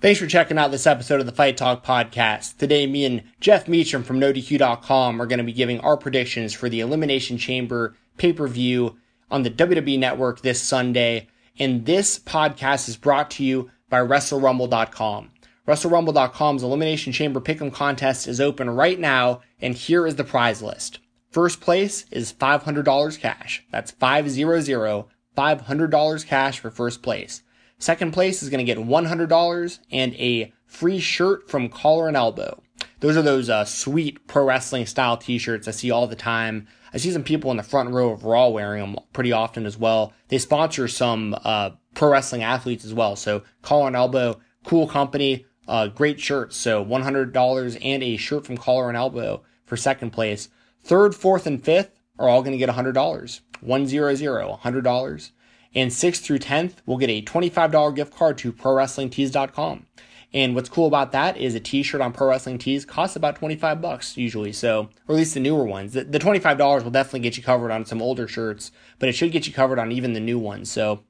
Thanks for checking out this episode of the Fight Talk podcast. Today, me and Jeff Meacham from NoDQ.com are going to be giving our predictions for the Elimination Chamber pay per view on the WWE Network this Sunday. And this podcast is brought to you by WrestleRumble.com. WrestleRumble.com's Elimination Chamber Pick'em contest is open right now, and here is the prize list. First place is $500 cash. That's 500, $500 cash for first place. Second place is going to get $100 and a free shirt from Collar and Elbow. Those are those uh, sweet pro wrestling style t-shirts I see all the time. I see some people in the front row of Raw wearing them pretty often as well. They sponsor some uh, pro wrestling athletes as well. So Collar and Elbow, cool company, uh, great shirts. So $100 and a shirt from Collar and Elbow for second place. Third, fourth, and fifth are all going to get $100. 100, $100. And 6th through 10th, we'll get a $25 gift card to ProWrestlingTees.com. And what's cool about that is a t-shirt on Pro Wrestling Tees costs about 25 bucks usually. So, or at least the newer ones. The, the $25 will definitely get you covered on some older shirts, but it should get you covered on even the new ones. So,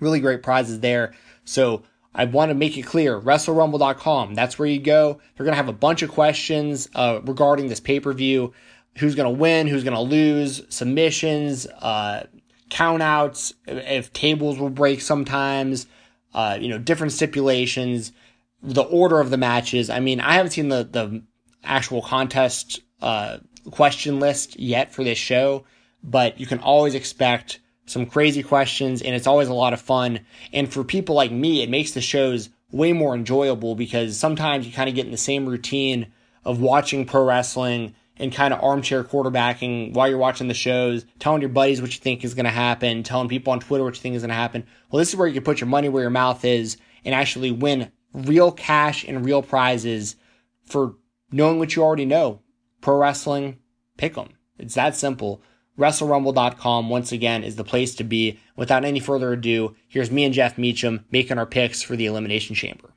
really great prizes there. So, I want to make it clear, WrestleRumble.com. That's where you go. They're going to have a bunch of questions uh, regarding this pay-per-view. Who's going to win? Who's going to lose? Submissions, uh, countouts, if tables will break sometimes, uh, you know, different stipulations, the order of the matches. I mean, I haven't seen the, the actual contest, uh, question list yet for this show, but you can always expect some crazy questions and it's always a lot of fun. And for people like me, it makes the shows way more enjoyable because sometimes you kind of get in the same routine of watching pro wrestling and kind of armchair quarterbacking while you're watching the shows, telling your buddies what you think is going to happen, telling people on Twitter what you think is going to happen. Well, this is where you can put your money where your mouth is and actually win real cash and real prizes for knowing what you already know. Pro wrestling, pick 'em. It's that simple. WrestleRumble.com, once again, is the place to be. Without any further ado, here's me and Jeff Meacham making our picks for the Elimination Chamber.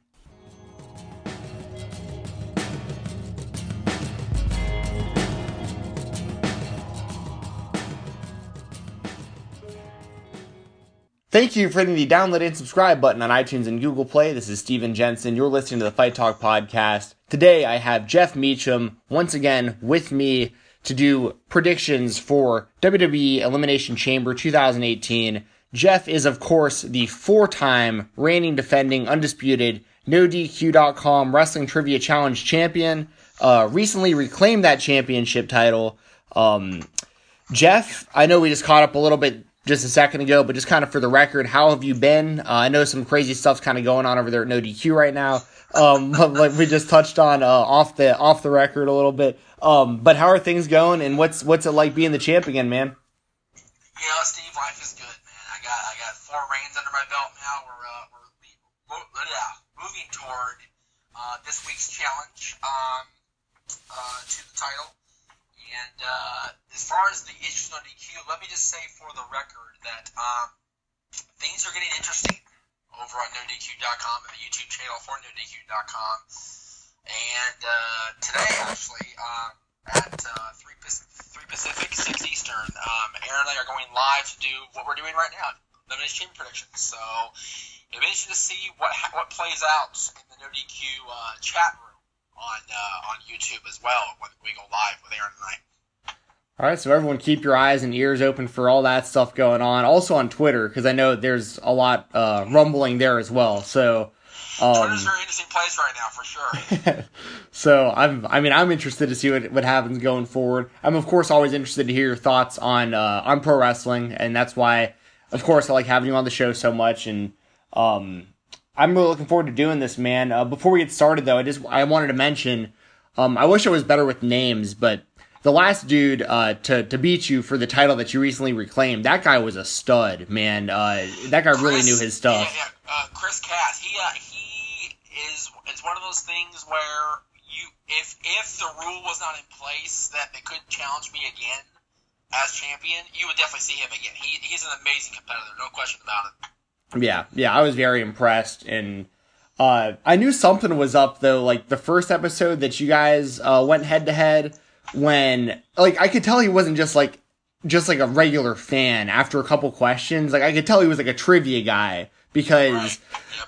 Thank you for hitting the download and subscribe button on iTunes and Google Play. This is Steven Jensen. You're listening to the Fight Talk podcast. Today I have Jeff Meacham once again with me to do predictions for WWE Elimination Chamber 2018. Jeff is, of course, the four time reigning, defending, undisputed, NoDQ.com Wrestling Trivia Challenge champion. Uh, recently reclaimed that championship title. Um, Jeff, I know we just caught up a little bit just a second ago, but just kind of for the record, how have you been? Uh, I know some crazy stuff's kind of going on over there at No DQ right now. Um, like we just touched on uh, off the off the record a little bit. Um, but how are things going, and what's what's it like being the champ again, man? You know, Steve, life is good, man. I got I got four reigns under my belt now. We're uh, we're, we're moving toward uh, this week's challenge um, uh, to the title. And uh, as far as the issues on DQ, let me just say for the record that um, things are getting interesting over on NoDQ.com and the YouTube channel for NoDQ.com. And uh, today, actually, um, at uh, 3, Pacific, 3 Pacific, 6 Eastern, um, Aaron and I are going live to do what we're doing right now, elimination predictions. So it'll be interesting to see what what plays out in the NoDQ uh, chat room on uh, on YouTube as well when we go live with Aaron tonight. All right, so everyone keep your eyes and ears open for all that stuff going on. Also on Twitter, because I know there's a lot uh, rumbling there as well. So um, Twitter's a very interesting place right now, for sure. so I'm, I mean, I'm interested to see what what happens going forward. I'm of course always interested to hear your thoughts on uh, on pro wrestling, and that's why, of course, I like having you on the show so much. And um, I'm really looking forward to doing this, man. Uh, before we get started, though, I just I wanted to mention. Um, I wish I was better with names, but the last dude uh, to to beat you for the title that you recently reclaimed, that guy was a stud, man. Uh, that guy Chris, really knew his stuff. Yeah, yeah. Uh, Chris Cass, he uh, he is. It's one of those things where you, if if the rule was not in place that they couldn't challenge me again as champion, you would definitely see him again. He he's an amazing competitor, no question about it. Yeah, yeah, I was very impressed, and uh, I knew something was up though. Like the first episode that you guys uh, went head to head, when like I could tell he wasn't just like just like a regular fan. After a couple questions, like I could tell he was like a trivia guy. because.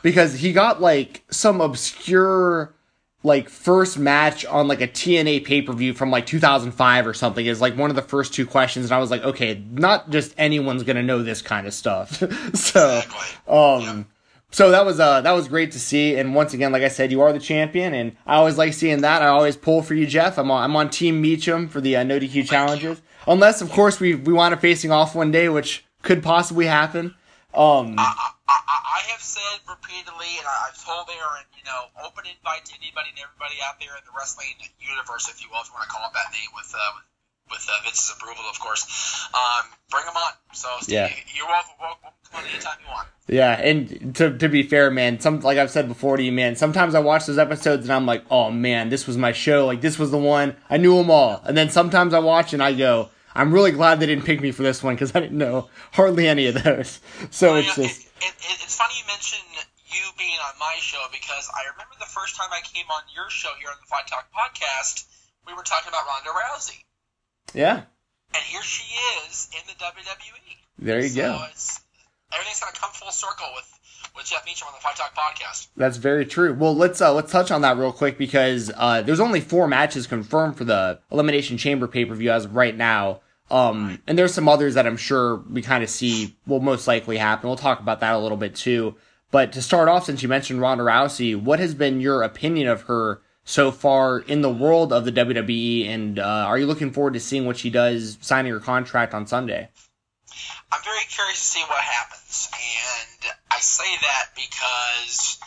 Because he got like some obscure like first match on like a TNA pay per view from like 2005 or something is like one of the first two questions, and I was like, okay, not just anyone's gonna know this kind of stuff. so, um, so that was uh that was great to see, and once again, like I said, you are the champion, and I always like seeing that. I always pull for you, Jeff. I'm on I'm on Team Meacham for the uh, No DQ challenges, unless of course we we wind up facing off one day, which could possibly happen. Um, I, I, I have said repeatedly, and I- I've told Aaron, you know, open invite to anybody and everybody out there in the wrestling universe, if you will, if you want to call it that name, with uh, with, with uh, Vince's approval, of course. Um, bring them on. So, Steve, Yeah. you're welcome, welcome. Come on anytime you want. Yeah, and to to be fair, man, some like I've said before to you, man. Sometimes I watch those episodes and I'm like, oh man, this was my show. Like this was the one I knew them all. And then sometimes I watch and I go, I'm really glad they didn't pick me for this one because I didn't know hardly any of those. So Well, it's know, just it, it, it's funny you mention you being on my show because I remember the first time I came on your show here on the Fight Talk podcast, we were talking about Ronda Rousey, yeah. and here she is in the WWE. There you so go. Everything's gonna come full circle with with Jeff Meacham on the Fight Talk podcast. That's very true. Well, let's uh, let's touch on that real quick because uh, there's only four matches confirmed for the Elimination Chamber pay per view as of right now. Um, and there's some others that I'm sure we kind of see will most likely happen. We'll talk about that a little bit too. But to start off, since you mentioned Ronda Rousey, what has been your opinion of her so far in the world of the WWE? And uh, are you looking forward to seeing what she does signing her contract on Sunday? I'm very curious to see what happens, and I say that because,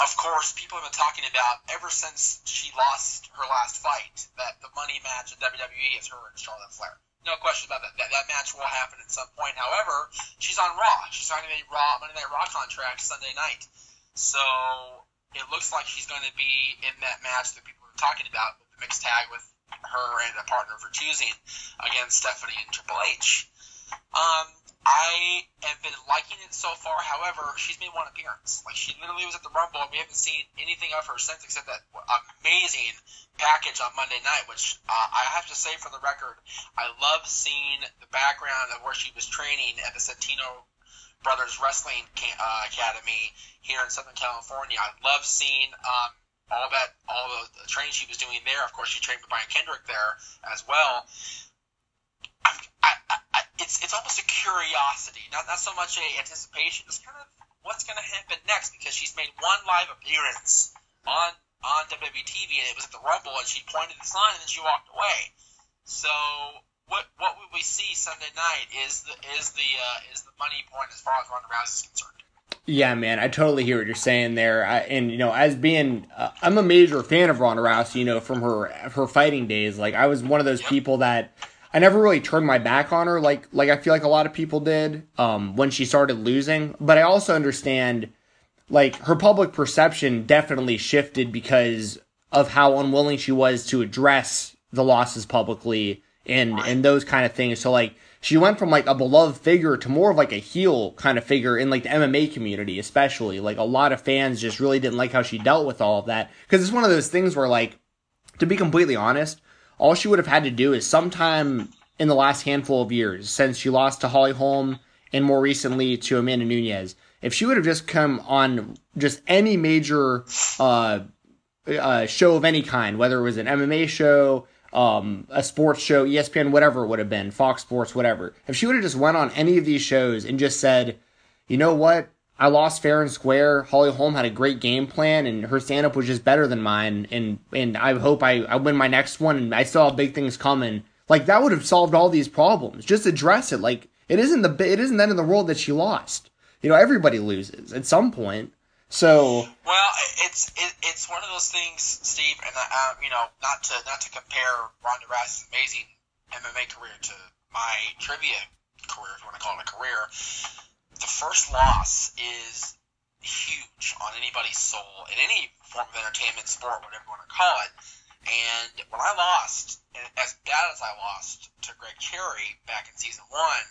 of course, people have been talking about ever since she lost her last fight that the money match in WWE is her and Charlotte Flair. No question about that. That, that match will happen at some point. However, she's on Raw. She's signing a Raw Monday Night Raw contract Sunday night, so it looks like she's going to be in that match that people are talking about with the mixed tag with her and a partner for choosing against Stephanie and Triple H. Um, I have been liking it so far. However, she's made one appearance. Like she literally was at the Rumble, and we haven't seen anything of her since, except that amazing package on Monday night. Which uh, I have to say, for the record, I love seeing the background of where she was training at the Santino Brothers Wrestling uh, Academy here in Southern California. I love seeing um, all that, all the training she was doing there. Of course, she trained with Brian Kendrick there as well. I'm, I, I, I, it's it's almost a curiosity, not not so much a anticipation. It's kind of what's going to happen next because she's made one live appearance on on WWE TV, and it was at the Rumble, and she pointed the sign, and then she walked away. So what what would we see Sunday night is the is the uh, is the money point as far as Ronda Rousey is concerned. Yeah, man, I totally hear what you're saying there. I, and you know, as being, uh, I'm a major fan of Ronda Rousey. You know, from her her fighting days. Like I was one of those people that I never really turned my back on her. Like like I feel like a lot of people did um, when she started losing. But I also understand, like her public perception definitely shifted because of how unwilling she was to address the losses publicly and and those kind of things. So like she went from like a beloved figure to more of like a heel kind of figure in like the MMA community, especially. Like a lot of fans just really didn't like how she dealt with all of that because it's one of those things where like to be completely honest, all she would have had to do is sometime in the last handful of years since she lost to Holly Holm and more recently to Amanda Nunes, if she would have just come on just any major uh, uh, show of any kind, whether it was an MMA show, um, a sports show, ESPN, whatever it would have been, Fox Sports, whatever. If she would have just went on any of these shows and just said, you know what, I lost fair and square. Holly Holm had a great game plan, and her stand up was just better than mine. And and I hope I, I win my next one, and I still have big things coming. Like that would have solved all these problems. Just address it. Like it isn't the it isn't that in the world that she lost. You know, everybody loses at some point. So Well, it's it, it's one of those things, Steve, and uh, you know, not to not to compare Ronda Rousey's amazing MMA career to my trivia career, if you want to call it a career. The first loss is huge on anybody's soul in any form of entertainment, sport, whatever you want to call it. And when I lost, as bad as I lost to Greg Cherry back in season one,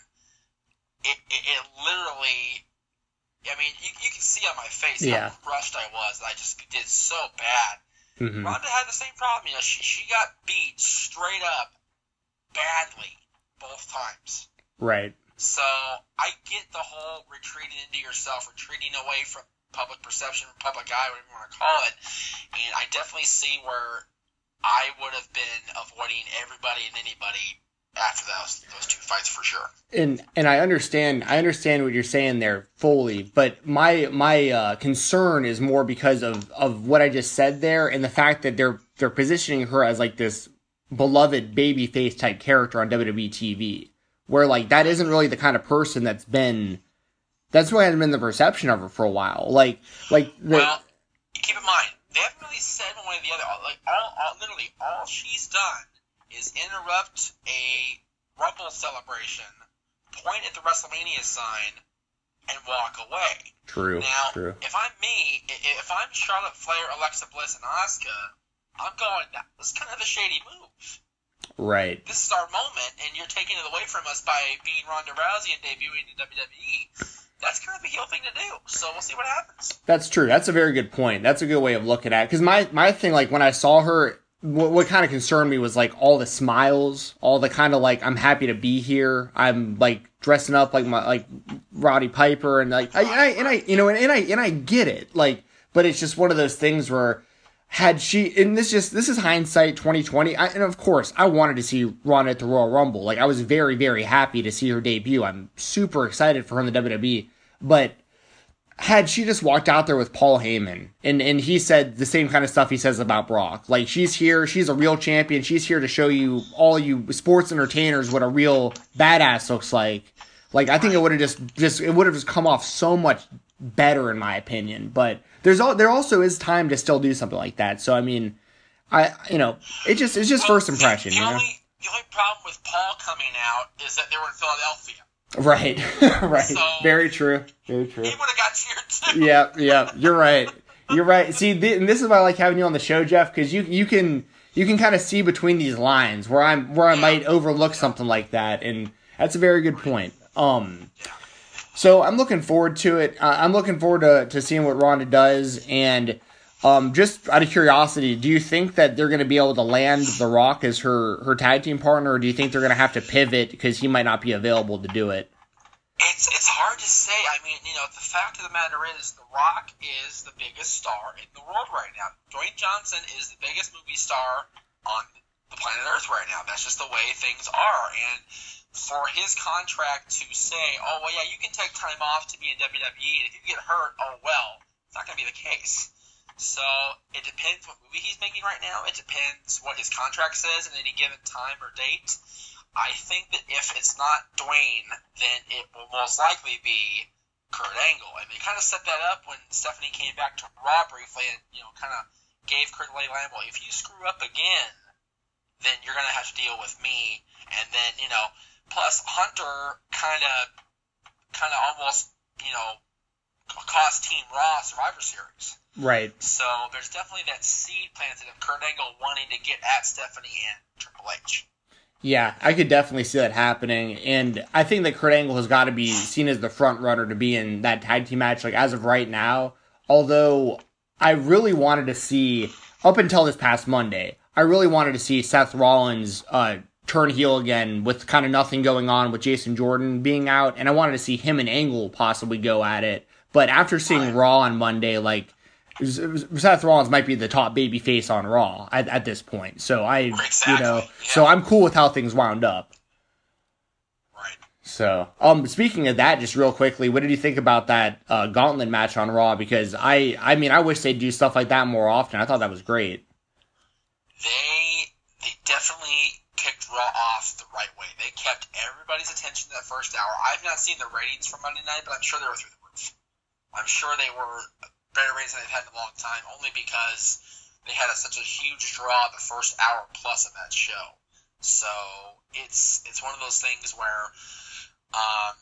it, it, it literally I mean, you, you can see on my face Yeah. how crushed I was. I just did so bad. mhm. Ronda had the same problem. You know, she, she got beat straight up badly both times. right, So I get the whole retreating into yourself, retreating away from public perception, public eye, whatever you want to call it. And I definitely see where I would have been avoiding everybody and anybody after those those two fights for sure. And and I understand I understand what you're saying there fully, but my my uh, concern is more because of of what I just said there and the fact that they're they're positioning her as like this beloved baby face type character on WWE TV, where like that isn't really the kind of person that's been that's what has been the perception of her for a while. Like like the, well, keep in mind they haven't really said one way or the other. Like all, all literally all she's done is interrupt a Rumble celebration, point at the WrestleMania sign, and walk away. True. Now, true. if I'm me, if I'm Charlotte Flair, Alexa Bliss, and Asuka, I'm going. This is kind of a shady move. Right. This is our moment, and you're taking it away from us by being Ronda Rousey and debuting in WWE. That's kind of a heel thing to do. So we'll see what happens. That's true. That's a very good point. That's a good way of looking at it. Because my my thing, like when I saw her what, what kind of concerned me was like all the smiles, all the kind of like I'm happy to be here. I'm like dressing up like my like Roddy Piper and like I, and I and I you know and, and I and I get it like, but it's just one of those things where had she and this just this is hindsight 2020 I, and of course i wanted to see ron at the royal rumble. Like i was very very happy to see her debut. I'm super excited for her in the wwe but had she just walked out there with Paul Heyman and, and he said the same kind of stuff he says about Brock, like she's here, she's a real champion, she's here to show you all you sports entertainers what a real badass looks like. Like I think it would have just just it would have just come off so much better in my opinion. But there's all there also is time to still do something like that. So I mean, I you know it just it's just well, first impression. The, the you know? only the only problem with Paul coming out is that they were in Philadelphia. Right, right. So, Very true. Very true. He would have got cheered too. Yeah, yeah. You're right. You're right. See, th- and this is why I like having you on the show, Jeff, because you you can you can kind of see between these lines where I'm where I might overlook something like that, and that's a very good point. Um, so I'm looking forward to it. Uh, I'm looking forward to to seeing what Ronda does, and um, just out of curiosity, do you think that they're going to be able to land The Rock as her her tag team partner, or do you think they're going to have to pivot because he might not be available to do it? It's it's hard to say. I mean, you know, the fact of the matter is, The Rock is the biggest star in the world right now. Dwayne Johnson is the biggest movie star on the planet Earth right now. That's just the way things are, and for his contract to say, "Oh well, yeah, you can take time off to be in WWE, and if you get hurt, oh well," it's not going to be the case. So it depends what movie he's making right now. It depends what his contract says at any given time or date. I think that if it's not Dwayne, then it will most likely be Kurt Angle. And they kind of set that up when Stephanie came back to Raw briefly and, you know, kind of gave Kurt Angle, well, if you screw up again, then you're going to have to deal with me. And then, you know, plus Hunter kind of, kind of almost, you know, cost Team Raw Survivor Series. Right. So there's definitely that seed planted of Kurt Angle wanting to get at Stephanie and Triple H. Yeah, I could definitely see that happening, and I think that Kurt Angle has got to be seen as the front runner to be in that tag team match. Like as of right now, although I really wanted to see up until this past Monday, I really wanted to see Seth Rollins uh, turn heel again with kind of nothing going on with Jason Jordan being out, and I wanted to see him and Angle possibly go at it. But after seeing Raw on Monday, like Seth Rollins might be the top baby face on Raw at, at this point. So I, exactly. you know, yeah. so I'm cool with how things wound up. Right. So, um, speaking of that, just real quickly, what did you think about that uh, gauntlet match on Raw? Because I, I mean, I wish they'd do stuff like that more often. I thought that was great. They, they definitely kicked Raw off the right way. They kept everybody's attention that first hour. I've not seen the ratings for Monday night, but I'm sure they were through the roof. I'm sure they were better ratings than they've had in a long time, only because they had a, such a huge draw the first hour plus of that show. So it's it's one of those things where um,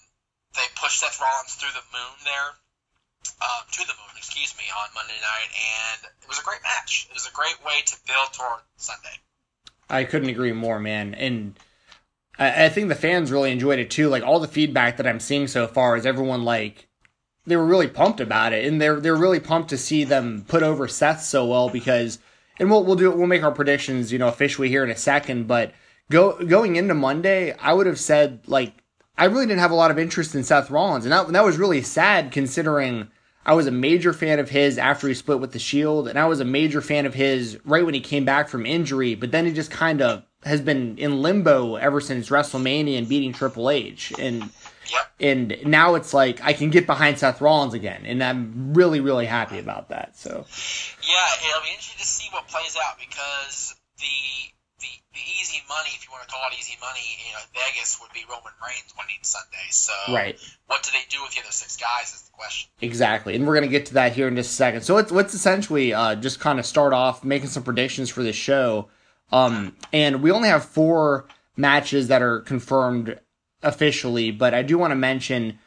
they pushed Seth Rollins through the moon there, um, to the moon, excuse me, on Monday night, and it was a great match. It was a great way to build toward Sunday. I couldn't agree more, man. And I, I think the fans really enjoyed it too. Like all the feedback that I'm seeing so far is everyone like they were really pumped about it, and they're they're really pumped to see them put over Seth so well because, and we'll we'll do we'll make our predictions, you know, officially here in a second. But go going into Monday, I would have said like I really didn't have a lot of interest in Seth Rollins, and that that was really sad considering I was a major fan of his after he split with the Shield, and I was a major fan of his right when he came back from injury, but then he just kind of has been in limbo ever since WrestleMania and beating Triple H, and and now it's like I can get behind Seth Rollins again, and I'm really really happy about that. So Yeah, it'll be interesting to see what plays out because the the easy money, if you want to call it easy money, you know, Vegas would be Roman Reigns winning Sunday. So right. what do they do with the other six guys is the question. Exactly, and we're gonna get to that here in just a second. So let's let's essentially uh, just kind of start off making some predictions for this show. Um, and we only have four matches that are confirmed officially, but I do want to mention,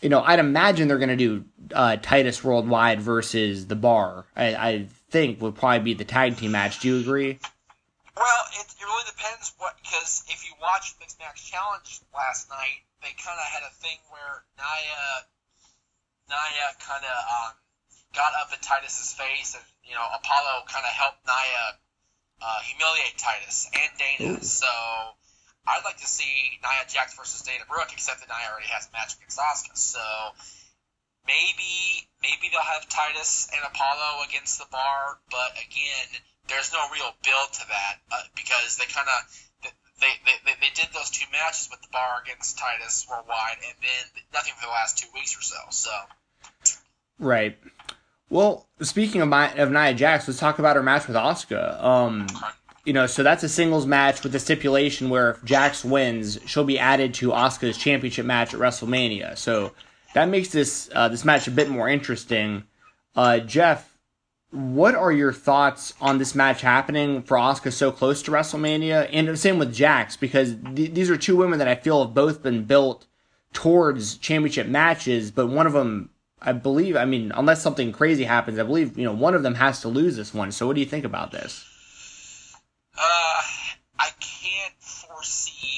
you know, I'd imagine they're gonna do uh, Titus Worldwide versus the Bar. I, I think would probably be the tag team match. Do you agree? Well, it, it really depends what because if you watched Mixed Match Challenge last night, they kind of had a thing where Nia Nia kind of um, got up in Titus's face, and you know Apollo kind of helped Nia uh, humiliate Titus and Dana. Ooh. So I'd like to see Nia Jax versus Dana Brooke, except that Nia already has a match against Asuka. So maybe maybe they'll have Titus and Apollo against the bar, but again, there's no real build to that uh, because they kind of they, they, they, they did those two matches with the bar against Titus worldwide, and then nothing for the last two weeks or so. So Right. Well, speaking of my, of Nia Jax, let's talk about her match with Asuka. Um, you know, so that's a singles match with a stipulation where if Jax wins, she'll be added to Asuka's championship match at WrestleMania. So that makes this uh, this match a bit more interesting. Uh, Jeff, what are your thoughts on this match happening for Asuka so close to WrestleMania, and the same with Jax because th- these are two women that I feel have both been built towards championship matches, but one of them. I believe, I mean, unless something crazy happens, I believe, you know, one of them has to lose this one. So what do you think about this? uh, I can't foresee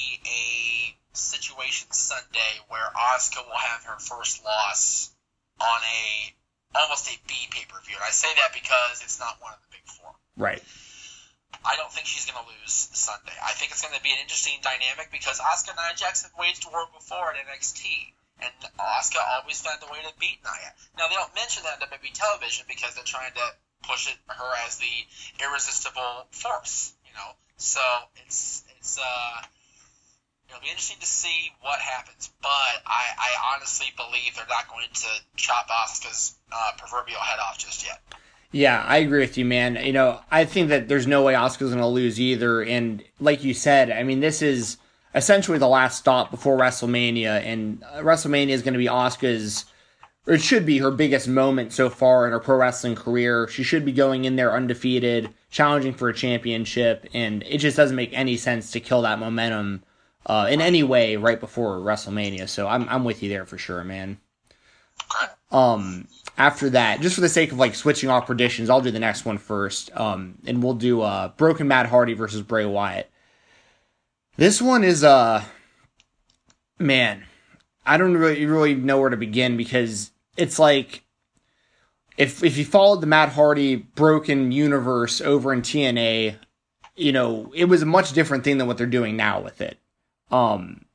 situation Sunday where Asuka will have her first loss on a almost a B pay per view. And I say that because it's not one of the big four. Right. I don't think she's going to lose Sunday. I think it's going to be an interesting dynamic because Asuka and Nia have waged war before at NXT, and Asuka always found a way to beat Nia. Now they don't mention that on WWE television because they're trying to push it her as the irresistible force, you know. So it's it's uh it'll be interesting to see what happens, but I, I honestly believe they're not going to chop Asuka's uh, proverbial head off just yet. Yeah, I agree with you, man. You know, I think that there's no way Asuka's going to lose either. And like you said, I mean, this is essentially the last stop before WrestleMania, and uh, WrestleMania is going to be Asuka's, or it should be her biggest moment so far in her pro wrestling career. She should be going in there undefeated, challenging for a championship, and it just doesn't make any sense to kill that momentum uh, in any way right before WrestleMania. So I'm I'm with you there for sure, man. Um, after that, just for the sake of like switching off predictions, I'll do the next one first. Um, and we'll do uh Broken Matt Hardy versus Bray Wyatt. This one is uh man, I don't really really know where to begin because it's like if if you followed the Matt Hardy broken universe over in TNA, you know, it was a much different thing than what they're doing now with it. Um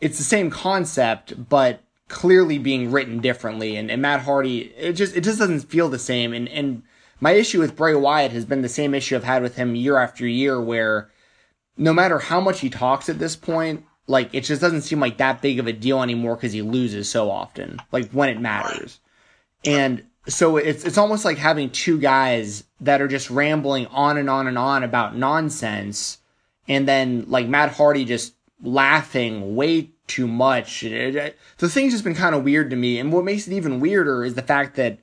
it's the same concept, but clearly being written differently. And, and Matt Hardy, it just it just doesn't feel the same. And and my issue with Bray Wyatt has been the same issue I've had with him year after year, where no matter how much he talks at this point, like it just doesn't seem like that big of a deal anymore because he loses so often, like when it matters. And so it's it's almost like having two guys that are just rambling on and on and on about nonsense, and then like Matt Hardy just laughing way too much. It- it- the thing's just been kind of weird to me. And what makes it even weirder is the fact that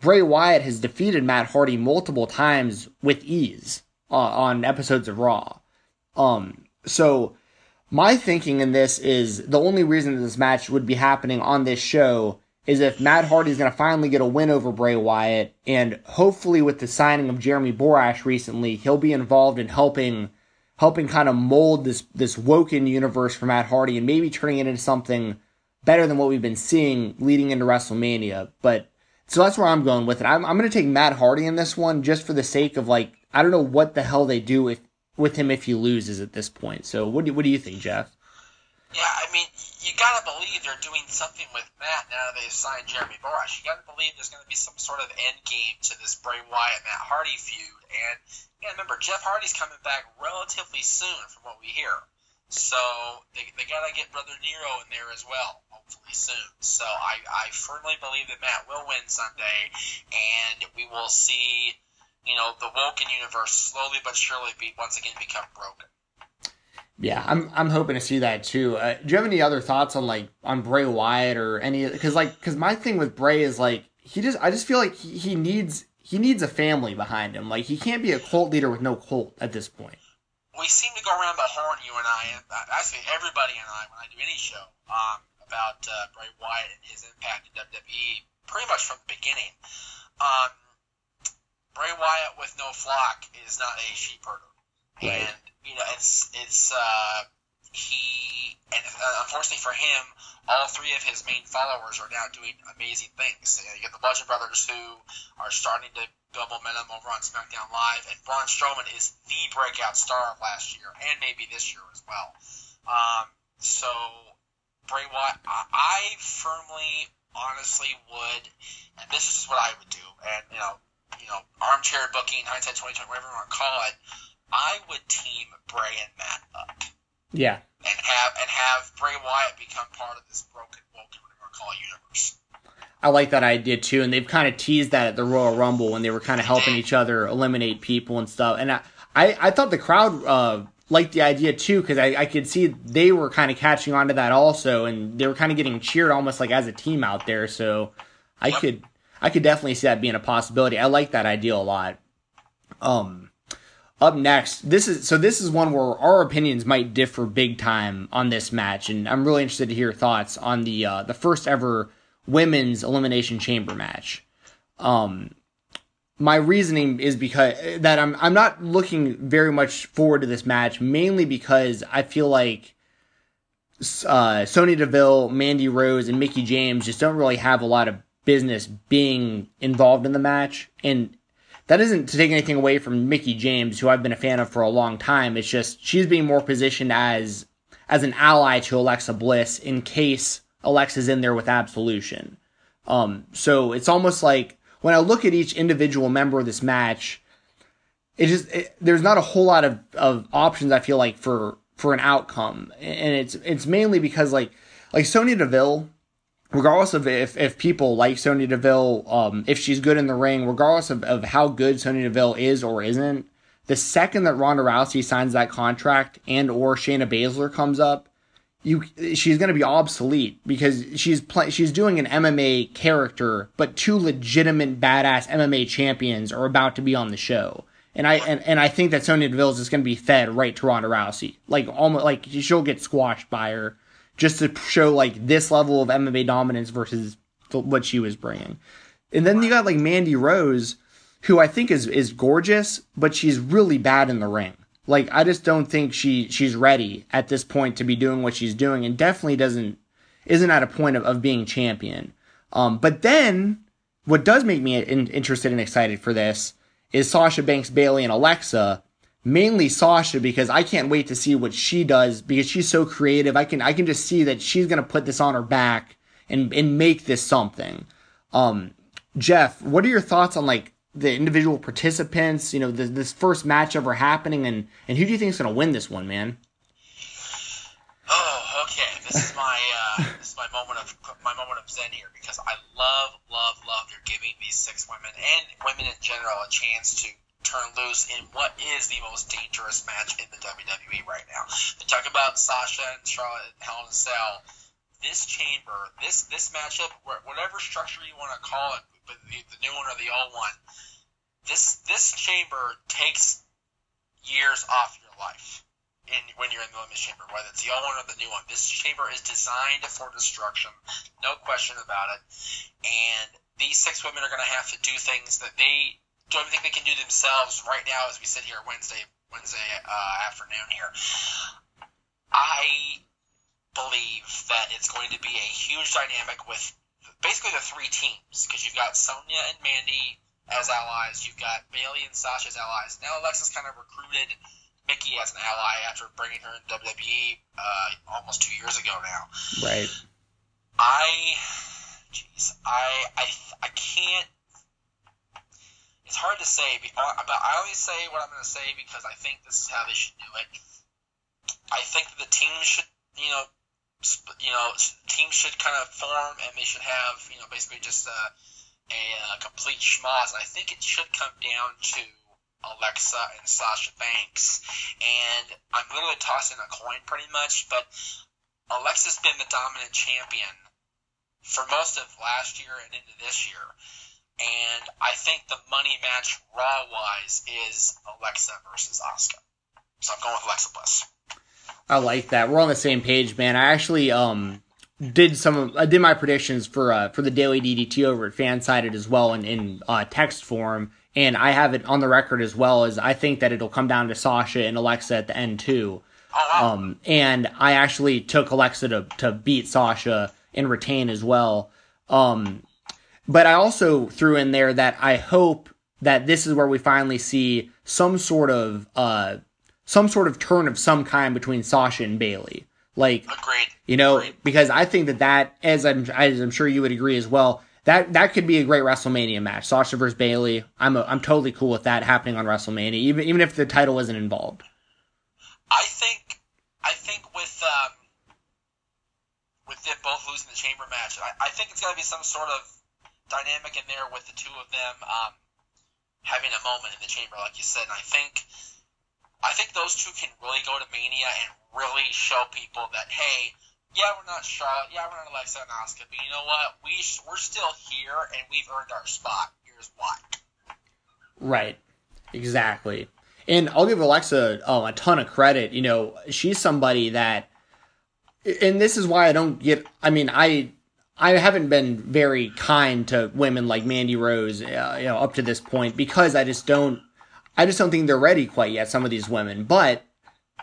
Bray Wyatt has defeated Matt Hardy multiple times with ease uh, on episodes of Raw. Um, so my thinking in this is the only reason that this match would be happening on this show is if Matt Hardy is going to finally get a win over Bray Wyatt, and hopefully with the signing of Jeremy Borash recently, he'll be involved in helping helping kind of mold this this Woken universe for Matt Hardy and maybe turning it into something better than what we've been seeing leading into WrestleMania. But so that's where I'm going with it. I'm, I'm going to take Matt Hardy in this one just for the sake of like I don't know what the hell they do if with him if he loses at this point. So what do what do you think, Jeff? Yeah, I mean, you gotta believe they're doing something with Matt now that they've signed Jeremy Borash. You gotta believe there's gonna be some sort of end game to this Bray Wyatt Matt Hardy feud. And yeah, remember Jeff Hardy's coming back relatively soon, from what we hear. So they, they gotta get Brother Nero in there as well, hopefully soon. So I, I firmly believe that Matt will win Sunday, and we will see, you know, the Woken universe slowly but surely be once again become broken. Yeah, I'm I'm hoping to see that too. Uh, do you have any other thoughts on like on Bray Wyatt or any? Because like because my thing with Bray is like he just I just feel like he, he needs he needs a family behind him. Like he can't be a cult leader with no cult at this point. We seem to go around the horn, you and I, and actually everybody and I, when I do any show um, about uh, Bray Wyatt and his impact in WWE, pretty much from the beginning. Um, Bray Wyatt with no flock is not a sheep herder, right. and you know, it's it's uh, he and uh, unfortunately for him, all three of his main followers are now doing amazing things. You, know, you get the Bludgeon Brothers who are starting to build momentum over on SmackDown Live, and Braun Strowman is the breakout star of last year and maybe this year as well. Um, so Bray Wyatt, I, I firmly, honestly would, and this is what I would do, and you know, you know, armchair booking, hindsight 2020, whatever you want to call it I would team Bray and Matt up. Yeah. And have and have Bray Wyatt become part of this broken Woken call universe. I like that idea too, and they've kind of teased that at the Royal Rumble when they were kind of helping each other eliminate people and stuff. And I, I, I thought the crowd uh, liked the idea too because I, I could see they were kind of catching on to that also, and they were kind of getting cheered almost like as a team out there. So I yep. could, I could definitely see that being a possibility. I like that idea a lot. Um, up next, this is so this is one where our opinions might differ big time on this match, and I'm really interested to hear your thoughts on the uh, the first ever women's elimination chamber match. Um, my reasoning is because that I'm I'm not looking very much forward to this match, mainly because I feel like uh, Sonya Deville, Mandy Rose, and Mickie James just don't really have a lot of business being involved in the match, and that isn't to take anything away from Mickie James, who I've been a fan of for a long time. It's just she's being more positioned as as an ally to Alexa Bliss in case Alexa's in there with absolution. Um, so it's almost like when I look at each individual member of this match, it just it, there's not a whole lot of, of options. I feel like for for an outcome, and it's it's mainly because like like Sonya Deville regardless of if, if people like Sonya Deville, um, if she's good in the ring, regardless of, of how good Sonya Deville is or isn't, the second that Ronda Rousey signs that contract and or Shayna Baszler comes up, you she's going to be obsolete because she's she's doing an MMA character, but two legitimate badass MMA champions are about to be on the show. And I and, and I think that Sonya Deville is just going to be fed right to Ronda Rousey, like almost like she'll get squashed by her just to show like this level of MMA dominance versus what she was bringing. And then you got like Mandy Rose, who I think is is gorgeous, but she's really bad in the ring. Like I just don't think she she's ready at this point to be doing what she's doing, and definitely doesn't isn't at a point of, of being champion. Um, but then what does make me in, interested and excited for this is Sasha Banks, Bayley and Alexa mainly Sasha because I can't wait to see what she does because she's so creative. I can I can just see that she's gonna put this on her back and and make this something. Um, Jeff, what are your thoughts on like the individual participants? You know, the, this first match ever happening, and and who do you think is gonna win this one, man? Oh, okay. This is my uh, this is my moment of my moment of zen here because I love love love you're giving these six women and women in general a chance to turn loose in what is the most dangerous match in the WWE right now. They talk about Sasha and Charlotte and Hell in a Cell. This chamber, this this matchup, whatever structure you want to call it, but the, the new one or the old one, this this chamber takes years off your life in when you're in the limit chamber, whether it's the old one or the new one. This chamber is designed for destruction, no question about it. And these six women are going to have to do things that they don't think they can do themselves right now as we sit here Wednesday Wednesday uh, afternoon here. I believe that it's going to be a huge dynamic with basically the three teams because you've got Sonya and Mandy as allies, you've got Bayley and Sasha as allies. Now Alexa's kind of recruited Mickie as an ally after bringing her in WWE uh, almost two years ago now. Right. I, jeez, I, I, I can't. It's hard to say, uh, but I only say what I'm going to say because I think this is how they should do it. I think the team should, you know, you know, teams should kind of form and they should have, you know, basically just a, a, a complete schmoz. I think it should come down to Alexa and Sasha Banks. And I'm literally tossing a coin pretty much, but Alexa's been the dominant champion for most of last year and into this year. And I think the money match Raw wise is Alexa versus Asuka. So I'm going with Alexa Bliss. I like that. We're on the same page, man. I actually um did some I did my predictions for uh for the daily DDT over at Fansided as well in in uh, text form, and I have it on the record as well as I think that it'll come down to Sasha and Alexa at the end too. Oh, wow. Um, and I actually took Alexa to to beat Sasha and retain as well. Um, but I also threw in there that I hope that this is where we finally see some sort of uh some sort of turn of some kind between Sasha and Bayley. Like, Agreed. you know, Agreed. because I think that that, as I'm, as I'm sure you would agree as well, that that could be a great WrestleMania match, Sasha versus Bayley. I'm a, I'm totally cool with that happening on WrestleMania, even even if the title isn't involved. I think, I think with um, with them both losing the chamber match, I, I think it's got to be some sort of dynamic in there with the two of them um, having a moment in the chamber, like you said. And I think I think those two can really go to Mania and really show people that hey, yeah, we're not Charlotte, yeah, we're not Alexa and Asuka, but you know what? We we're still here and we've earned our spot. Here's why. Right. Exactly. And I'll give Alexa um, a ton of credit. You know, she's somebody that, and this is why I don't get. I mean, I I haven't been very kind to women like Mandy Rose, uh, you know, up to this point because I just don't. I just don't think they're ready quite yet. Some of these women, but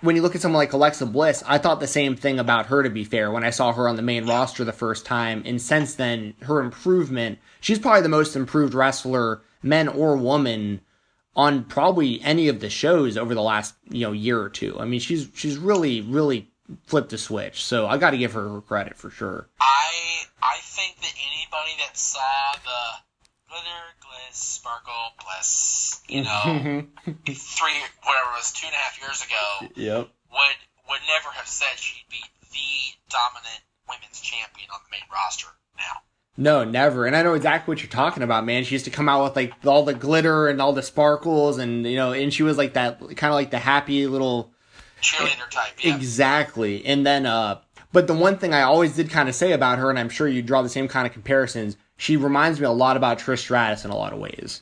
when you look at someone like Alexa Bliss, I thought the same thing about her. To be fair, when I saw her on the main roster the first time, and since then, her improvement. She's probably the most improved wrestler, men or woman, on probably any of the shows over the last you know year or two. I mean, she's she's really really flipped the switch. So I got to give her credit for sure. I I think that anybody that saw the glitter, gliss, sparkle, bliss, you know, three whatever it was, two and a half years ago, Yep. would would never have said she'd be the dominant women's champion on the main roster now. No, never. And I know exactly what you're talking about, man. She used to come out with like all the glitter and all the sparkles, and you know, and she was like that, kind of like the happy little. Cheerleader type, yeah. Exactly. And then, uh, but the one thing I always did kind of say about her, and I'm sure you draw the same kind of comparisons, she reminds me a lot about Trish Stratus in a lot of ways.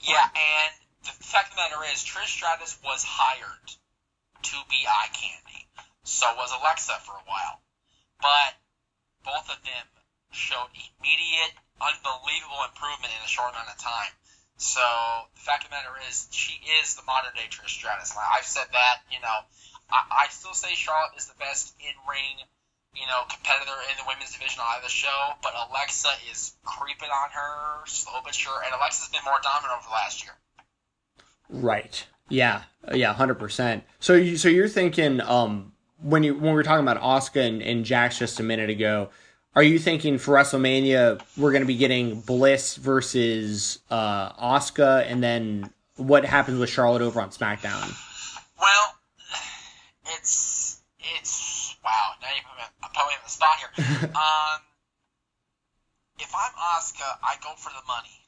Yeah, and the fact of the matter is, Trish Stratus was hired to be eye candy. So was Alexa for a while. But both of them showed immediate, unbelievable improvement in a short amount of time. So the fact of the matter is, she is the modern day Trish Stratus. I've said that, you know, I, I still say Charlotte is the best in ring, you know, competitor in the women's division on the show, but Alexa is creeping on her slow but sure, and Alexa's been more dominant over the last year. Right. Yeah. Yeah. Hundred percent. So you so you're thinking um when you when we were talking about Asuka and, and Jax just a minute ago, are you thinking for WrestleMania we're going to be getting Bliss versus uh Asuka, and then what happens with Charlotte over on SmackDown? Well, wow. Now you put me, I'm putting me on the spot here. um, if I'm Asuka, I go for the money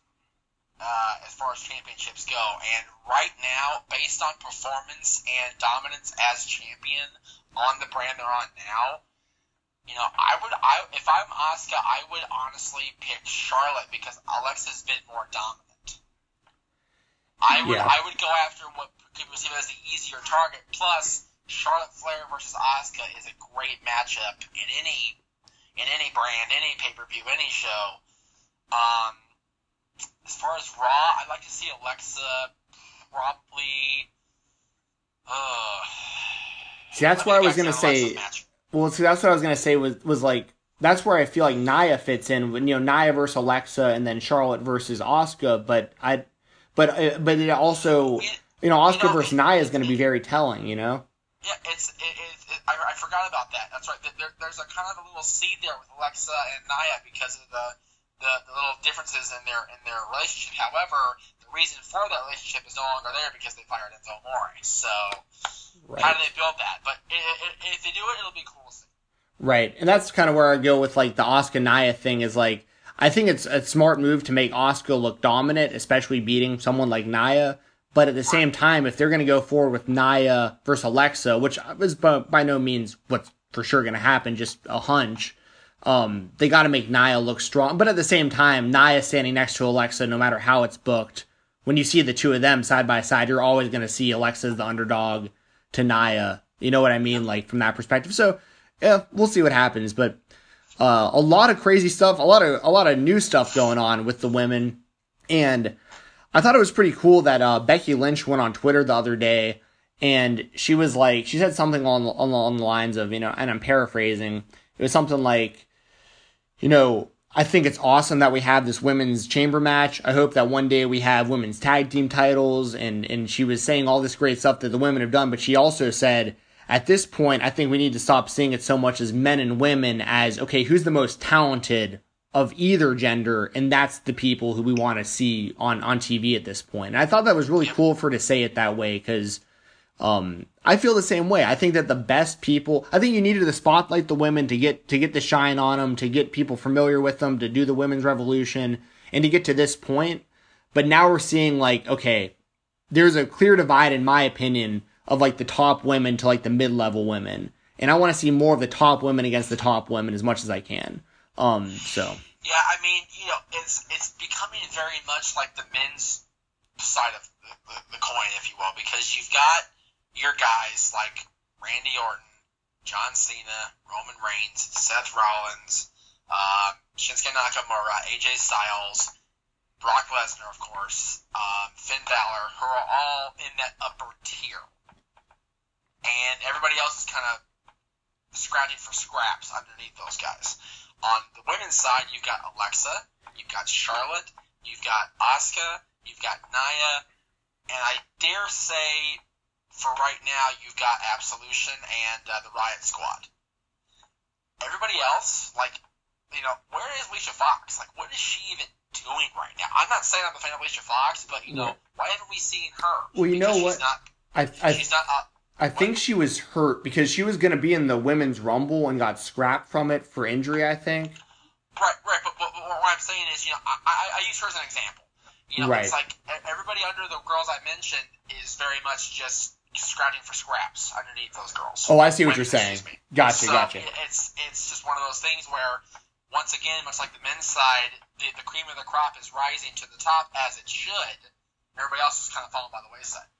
uh, as far as championships go. And right now, based on performance and dominance as champion on the brand they're on now, you know, I would, I if I'm Asuka, I would honestly pick Charlotte because Alexa's been more dominant. I would, Yeah. I would go after what people see as the easier target. Plus, Charlotte Flair versus Asuka is a great matchup in any in any brand, any pay per view, any show. Um, as far as Raw, I'd like to see Alexa probably. Uh, See, that's what I was gonna say. Well, see, that's what I was gonna say was was like that's where I feel like Nia fits in. When you know Nia versus Alexa, and then Charlotte versus Asuka. But I, but uh, but it also you know, Asuka You know, versus it- Nia is going to be very telling. You know. Yeah, it's it, it, it, I, I forgot about that. That's right. There, there's a kind of a little seed there with Alexa and Nia because of the, the, the little differences in their in their relationship. However, the reason for that relationship is no longer there because they fired Enzo Amore. So how do they build that? But if they do it, it'll be cool. Right, and that's kind of where I go with like the Asuka Nia thing. Is like I think it's a smart move to make Asuka look dominant, especially beating someone like Nia. But at the same time, if they're going to go forward with Nia versus Alexa, which is by, by no means what's for sure going to happen, just a hunch, um, they got to make Nia look strong. But at the same time, Nia standing next to Alexa, no matter how it's booked, when you see the two of them side by side, you're always going to see Alexa as the underdog to Nia. You know what I mean? Like from that perspective. So yeah, we'll see what happens. But uh, a lot of crazy stuff, a lot of a lot of new stuff going on with the women, and I thought it was pretty cool that uh, Becky Lynch went on Twitter the other day, and she was like, she said something on on, on the lines of, you know, and I'm paraphrasing. It was something like, you know, I think it's awesome that we have this women's chamber match. I hope that one day we have women's tag team titles. And, and she was saying all this great stuff that the women have done, but she also said, at this point, I think we need to stop seeing it so much as men and women as, okay, who's the most talented of either gender? And that's the people who we want to see on, on TV at this point. And I thought that was really cool for to say it that way because, um, I feel the same way. I think that the best people, I think you needed to spotlight the women to get to get the shine on them, to get people familiar with them, to do the women's revolution, and to get to this point. But now we're seeing like, okay, there's a clear divide, in my opinion, of like the top women to like the mid level women, and I want to see more of the top women against the top women as much as I can. Um, so Yeah, I mean, you know, it's it's becoming very much like the men's side of the, the, the coin, if you will, because you've got your guys like Randy Orton, John Cena, Roman Reigns, Seth Rollins, um, Shinsuke Nakamura, AJ Styles, Brock Lesnar, of course, um, Finn Balor, who are all in that upper tier, and everybody else is kind of scrounging for scraps underneath those guys. On the women's side, you've got Alexa, you've got Charlotte, you've got Asuka, you've got Nia, and I dare say, for right now, you've got Absolution and uh, the Riot Squad. Everybody else, like, you know, where is Alicia Fox? Like, what is she even doing right now? I'm not saying I'm a fan of Alicia Fox, but you know, why haven't we seen her? Well, you know Because what? She's not. I I she's not. Uh, I think she was hurt because she was going to be in the women's rumble and got scrapped from it for injury. I think. Right, right. But, but, but what I'm saying is, you know, I, I, I use her as an example. You know, Right. it's like everybody under the girls I mentioned is very much just scratching for scraps underneath those girls. Oh, I see what Women, you're saying. Gotcha, So, gotcha. It's it's just one of those things where, once again, much like the men's side, the, the cream of the crop is rising to the top as it should. And Everybody else is kind of falling by the wayside.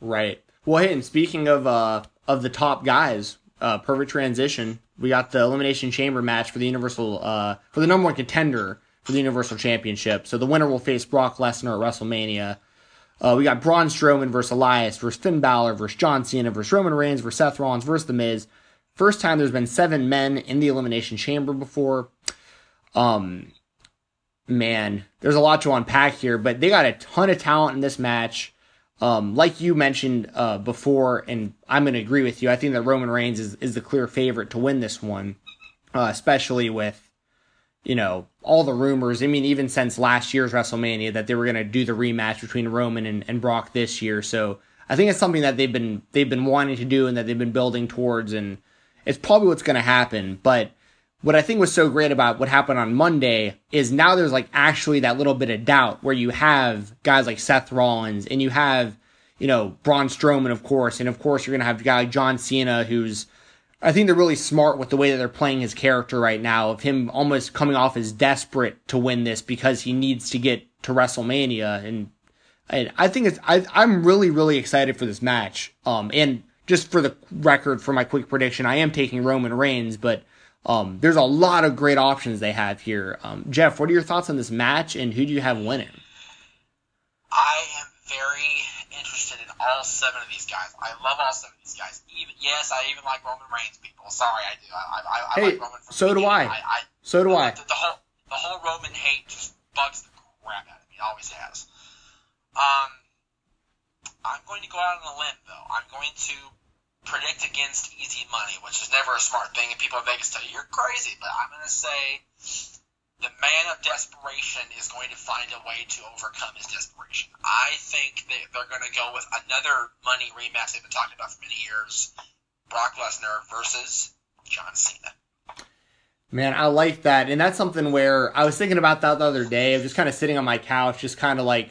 Right. Well, hey, and speaking of uh of the top guys, uh, perfect transition. We got the elimination chamber match for the universal uh for the number one contender for the universal championship. So the winner will face Brock Lesnar at WrestleMania. Uh, we got Braun Strowman versus Elias versus Finn Balor versus John Cena versus Roman Reigns versus Seth Rollins versus The Miz. First time there's been seven men in the elimination chamber before. Um, man, there's a lot to unpack here, but they got a ton of talent in this match. Um, like you mentioned uh, before, and I'm going to agree with you. I think that Roman Reigns is, is the clear favorite to win this one, uh, especially with, you know, all the rumors. I mean, even since last year's WrestleMania that they were going to do the rematch between Roman and, and Brock this year. So I think it's something that they've been they've been wanting to do and that they've been building towards, and it's probably what's going to happen. But what I think was so great about what happened on Monday is now there's like actually that little bit of doubt where you have guys like Seth Rollins and you have, you know, Braun Strowman, of course, and of course you're going to have a guy like John Cena who's, I think they're really smart with the way that they're playing his character right now of him almost coming off as desperate to win this because he needs to get to WrestleMania and and I think it's I, I'm really really excited for this match. Um, and just for the record, for my quick prediction, I am taking Roman Reigns, but um, there's a lot of great options they have here. Um, Jeff, what are your thoughts on this match, and who do you have winning? I am very interested in all seven of these guys. I love all seven of these guys. Even yes, I even like Roman Reigns. People, sorry, I do. I, I, I Hey, like Roman. So do. I. I, So do I. The, the whole the whole Roman hate just bugs the crap out of me. It always has. Um, I'm going to go out on a limb though. I'm going to predict against easy money, which is never a smart thing, and people in Vegas tell you you're crazy. But I'm going to say the man of desperation is going to find a way to overcome his desperation. I think that they're going to go with another money rematch they've been talking about for many years: Brock Lesnar versus John Cena. Man, I like that. And that's something where I was thinking about that the other day. I was just kind of sitting on my couch, just kind of like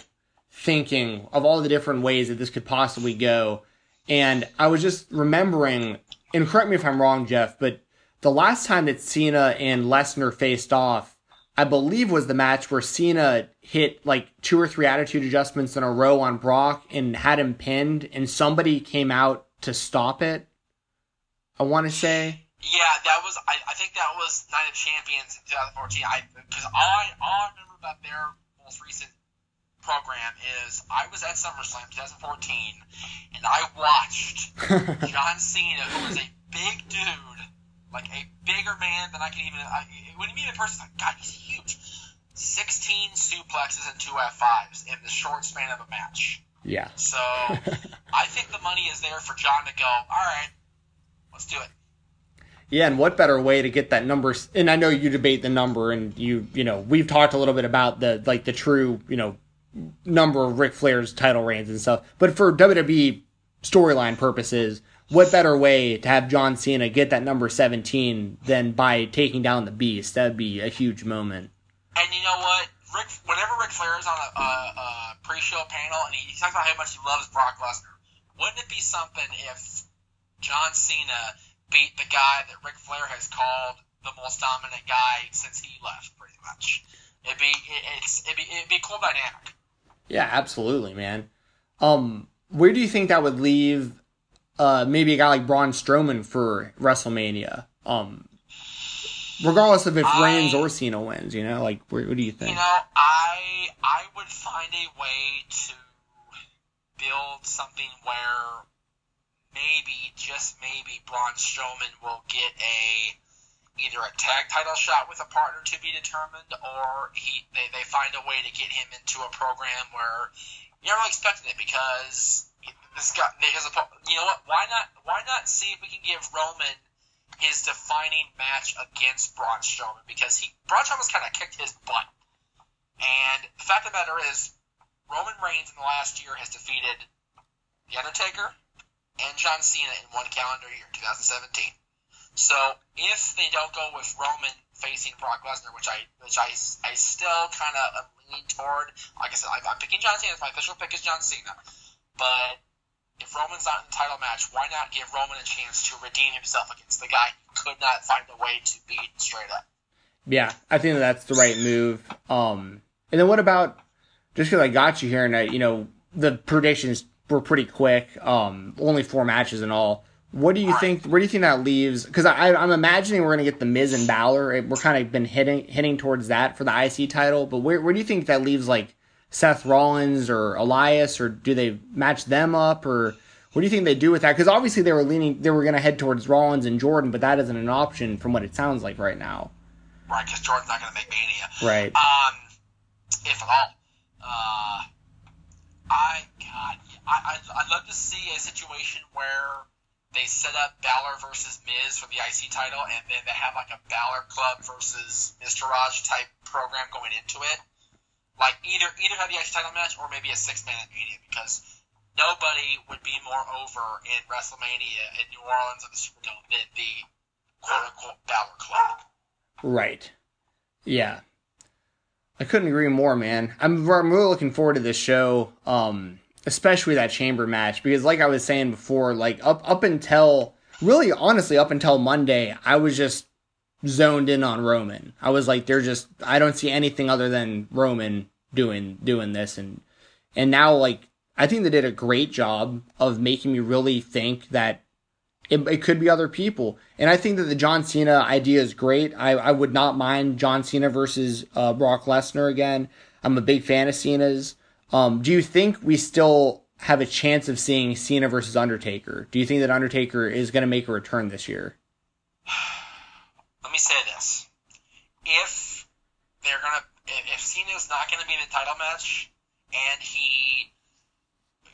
thinking of all the different ways that this could possibly go. And I was just remembering, and correct me if I'm wrong, Jeff, but the last time that Cena and Lesnar faced off, I believe was the match where Cena hit like two or three attitude adjustments in a row on Brock and had him pinned, and somebody came out to stop it. I want to say. Yeah, that was. I, I think that was Night of Champions in 2014. I because all I all I remember about their most recent program is I was at SummerSlam 2014 and I watched John Cena, who was a big dude, like a bigger man than I can even. I, when you meet in person, like God, he's huge. 16 suplexes and two F5s in the short span of a match. Yeah. So I think the money is there for John to go. All right, let's do it. Yeah, and what better way to get that number? And I know you debate the number, and you, you know, we've talked a little bit about the like the true, you know, number of Ric Flair's title reigns and stuff. But for WWE storyline purposes, what better way to have John Cena get that number 17 than by taking down the Beast? That'd be a huge moment. And you know what? Rick, whenever Ric Flair is on a, a, a pre-show panel and he, he talks about how much he loves Brock Lesnar, wouldn't it be something if John Cena beat the guy that Ric Flair has called the most dominant guy since he left, pretty much? It'd be it, it's it'd be it'd be cool dynamic. Yeah, absolutely, man. Um, where do you think that would leave uh, maybe a guy like Braun Strowman for WrestleMania? Um, regardless of if I, Reigns or Cena wins, you know, like where, what do you think? You know, I I would find a way to build something where maybe just maybe Braun Strowman will get a either a tag title shot with a partner to be determined, or he they, they find a way to get him into a program where you're not expecting it because this guy a you know what why not why not see if we can give Roman his defining match against Braun Strowman because he Braun Strowman's kind of kicked his butt, and the fact of the matter is Roman Reigns in the last year has defeated the Undertaker and John Cena in one calendar year, 2017. So if they don't go with Roman facing Brock Lesnar, which I which I, I still kind of am leaning toward, like I said, I'm, I'm picking John Cena. My official pick is John Cena. But if Roman's not in the title match, why not give Roman a chance to redeem himself against the guy who could not find a way to beat straight up? Yeah, I think that's the right move. Um, and then what about just because I got you here and I, you know, the predictions were pretty quick. Um, only four matches in all. What do you think? Where do you think that leaves? Because I'm imagining we're going to get the Miz and Balor. We're kind of been hitting hitting towards that for the IC title. But where where do you think that leaves like Seth Rollins or Elias, or do they match them up, or what do you think they do with that? Because obviously they were leaning, they were going to head towards Rollins and Jordan, but that isn't an option from what it sounds like right now. Right, because Jordan's not going to make Mania. Right. Um, if at all. Uh, I God, I I'd, I'd love to see a situation where they set up Balor versus Miz for the IC title, and then they have like a Balor Club versus Miztourage type program going into it. Like either either have the IC title match or maybe a six man at Mania because nobody would be more over in WrestleMania in New Orleans at the Superdome than the quote unquote Balor Club. Right. Yeah. I couldn't agree more, man. I'm, I'm really looking forward to this show. Um, especially that chamber match because like I was saying before, like up up until really honestly up until Monday, I was just zoned in on Roman. I was like they're just I don't see anything other than Roman doing doing this and and now like I think they did a great job of making me really think that it, it could be other people. And I think that the John Cena idea is great. I, I would not mind John Cena versus uh, Brock Lesnar again. I'm a big fan of Cena's. Um, do you think we still have a chance of seeing Cena versus Undertaker? Do you think that Undertaker is going to make a return this year? Let me say this: if they're gonna, if Cena's not going to be in the title match, and he,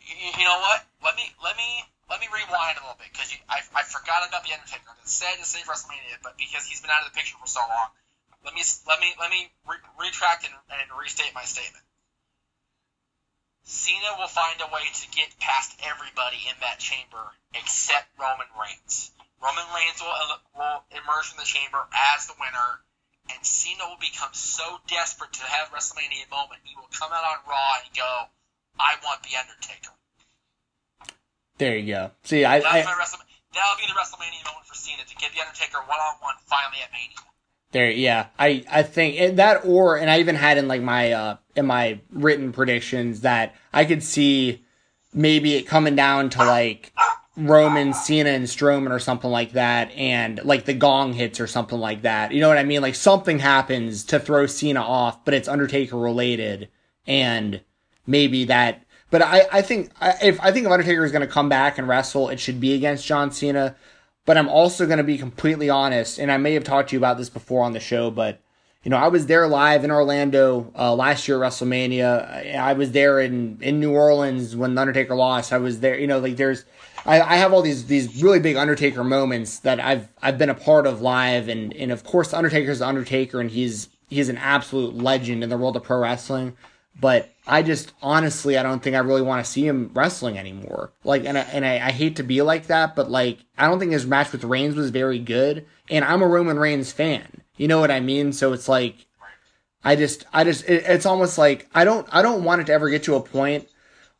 You, you know what? Let me let me let me rewind a little bit because I, I forgot about the Undertaker. It's sad to say WrestleMania, but because he's been out of the picture for so long, let me let me let me re- retract and, and restate my statement. Cena will find a way to get past everybody in that chamber except Roman Reigns. Roman Reigns will, will emerge from the chamber as the winner, and Cena will become so desperate to have WrestleMania moment, he will come out on Raw and go, "I want the Undertaker." There you go. See, I, I that'll be the WrestleMania moment for Cena to get the Undertaker one on one finally at Mania. There, yeah, I I think that or and I even had in like my uh in my written predictions that I could see maybe it coming down to like Roman, Cena, and Strowman or something like that, and like the gong hits or something like that. You know what I mean? Like something happens to throw Cena off, but it's Undertaker related, and maybe that. But I I think if I think if Undertaker is going to come back and wrestle, it should be against John Cena. But I'm also going to be completely honest, and I may have talked to you about this before on the show, but you know, I was there live in Orlando uh, last year at WrestleMania. I, I was there in, in New Orleans when the Undertaker lost. I was there, you know, like there's, I, I have all these these really big Undertaker moments that I've I've been a part of live, and and of course Undertaker's Undertaker, and he's he's an absolute legend in the world of pro wrestling. But I just honestly, I don't think I really want to see him wrestling anymore. Like, and I, and I, I hate to be like that, but like, I don't think his match with Reigns was very good, and I'm a Roman Reigns fan. You know what I mean? So it's like, I just, I just, it, it's almost like I don't, I don't want it to ever get to a point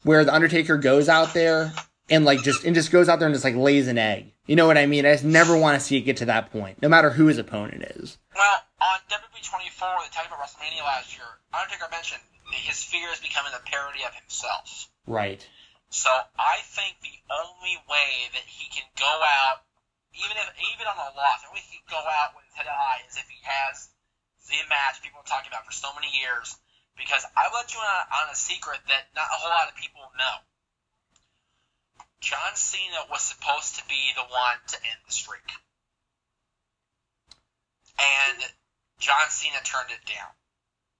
where the Undertaker goes out there and like just, and just goes out there and just like lays an egg. You know what I mean? I just never want to see it get to that point, no matter who his opponent is. Well, on WWE 24, the time of WrestleMania last year, Undertaker mentioned his fear is becoming a parody of himself. Right. So I think the only way that he can go out, even if even on a loss, the only way he can go out with his head high is if he has the match people have talked about for so many years. Because I let you on, on a secret that not a whole lot of people know. John Cena was supposed to be the one to end the streak. And John Cena turned it down